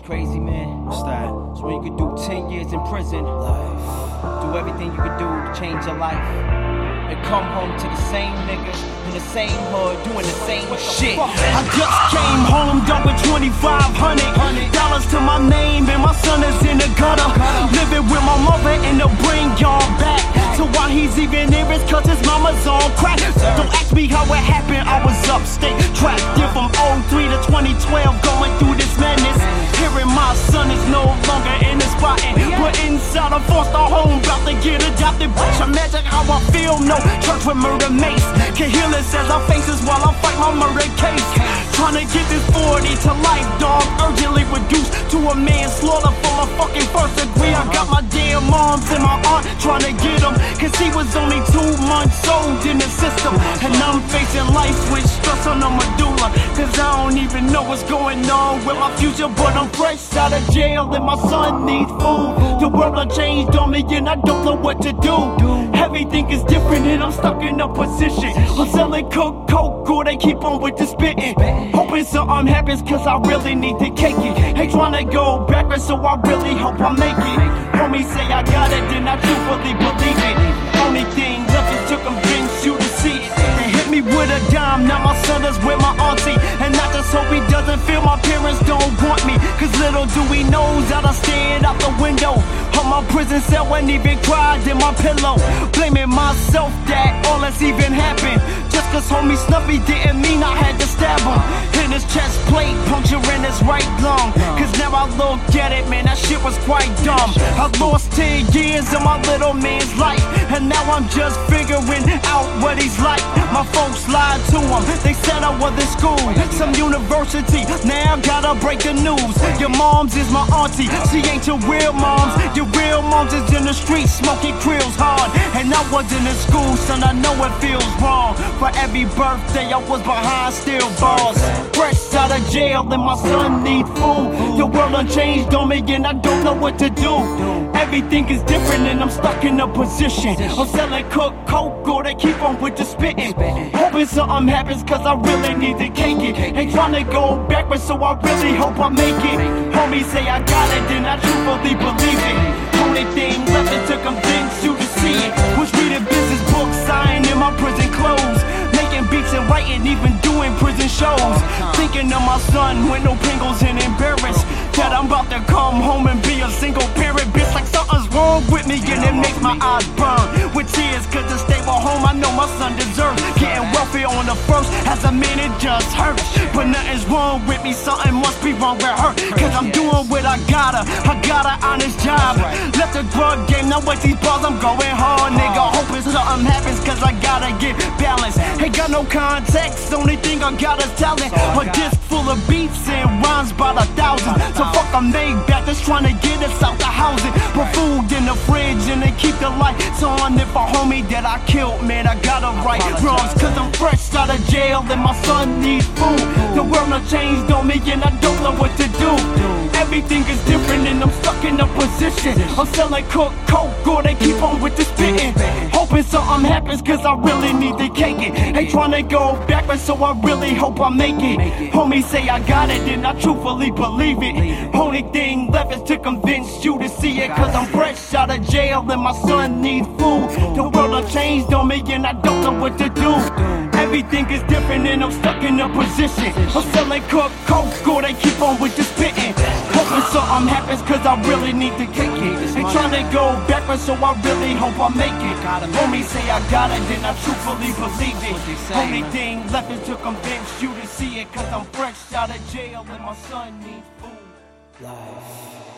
crazy, man? What's that? So when you could do 10 years in prison, Life. do everything you could do to change your life, and come home to the same niggas in the same hood doing the same shit. I just came home done with 2500 dollars to my name and my son is in the gutter. Living with my mother and they'll bring y'all back. So why he's even here is cause his mama's on crack. Don't ask me how it happened, I was upstate. Imagine how I feel. No church with murder mace. Can heal us as our faces while I fight my murder case. Trying to get this 40 to life, dog. Urgently reduced to a manslaughter for my fucking first degree. I got my damn moms and my aunt trying to get him. Cause he was only two months old in the system. And I'm facing life with stress on the medulla. Cause I even know what's going on with my future. But I'm fresh out of jail and my son needs food. The world done changed on me and I don't know what to do. Everything is different and I'm stuck in a position. I'm selling coke, coke, or they keep on with the spitting. Hoping something happens cause I really need to cake it. Ain't trying to go backwards so I really hope I make it. Homie say I got it, then I truthfully believe it. Only thing left is to convince you to see it. They hit me with a dime, now my son is with my auntie. Just hope he doesn't feel my parents don't want me. Cause little do we know that I my prison cell and even cried in my pillow. Blaming myself that all that's even happened. Just cause homie Snuffy didn't mean I had to stab him. In his chest plate, puncturing his right lung. Cause now I look at it, man, that shit was quite dumb. I lost 10 years of my little man's life. And now I'm just figuring out what he's like. My folks lied to him. They said I was in school, some university. Now I gotta break the news. Your mom's is my auntie. She ain't your real moms. Your real moms is in the streets smoking krills hard. And I wasn't in school, son. I know it feels wrong. For every birthday, I was behind steel bars. Fresh out of jail, and my son need food. Done on me, and I don't know what to do. Everything is different, and I'm stuck in a position. I'm selling cook coke, or they keep on with the spitting. Hoping something happens, cause I really need to cake it. Ain't trying to go backwards, so I really hope I make it. Homies say I got it, then I writing, even doing prison shows. Thinking of my son with no Pringles and embarrassed. That I'm about to come home and be a single parent. Bitch, like something's wrong with me and it makes my eyes burn. With tears, cause the stable home I know my son deserves. Getting welfare on the first, as a man it just hurts. But nothing's wrong with me, something must be wrong with her. Cause I'm doing what I gotta, I got an honest job. Left the drug game, now with these balls I'm going hard, nigga. I gotta get balance. Ain't got no context, only thing I got is talent. A disc full of beats and rhymes by the thousand. So fuck a made back, just trying to get us out the housing. Put food in the fridge and they keep the lights on. If a homie that I killed, man, I gotta right wrongs. Cause I'm fresh out of jail and my son needs food. The world done changed on me and I don't know what to do. Everything is different and I'm stuck in a position. I'm selling cook coke or they keep on with the spitting. Hoping something happens cause I really need to cake it. Ain't trying to go backwards so I really hope I make it. Homies say I got it and I truthfully believe it. Only thing left is to convince you to see it. Cause I'm fresh out of jail and my son needs food. The world done changed on me and I don't know what to do. Everything is different and I'm stuck in a position. I'm selling cook coke or they keep on with the spitting. Hoping something happens cause I really need to kick it. Ain't trying to go backwards so I really hope I make it. Homies say I got it then I truthfully believe it. Only thing left is to convince you to see it. Cause I'm fresh out of jail and my son needs food. Life.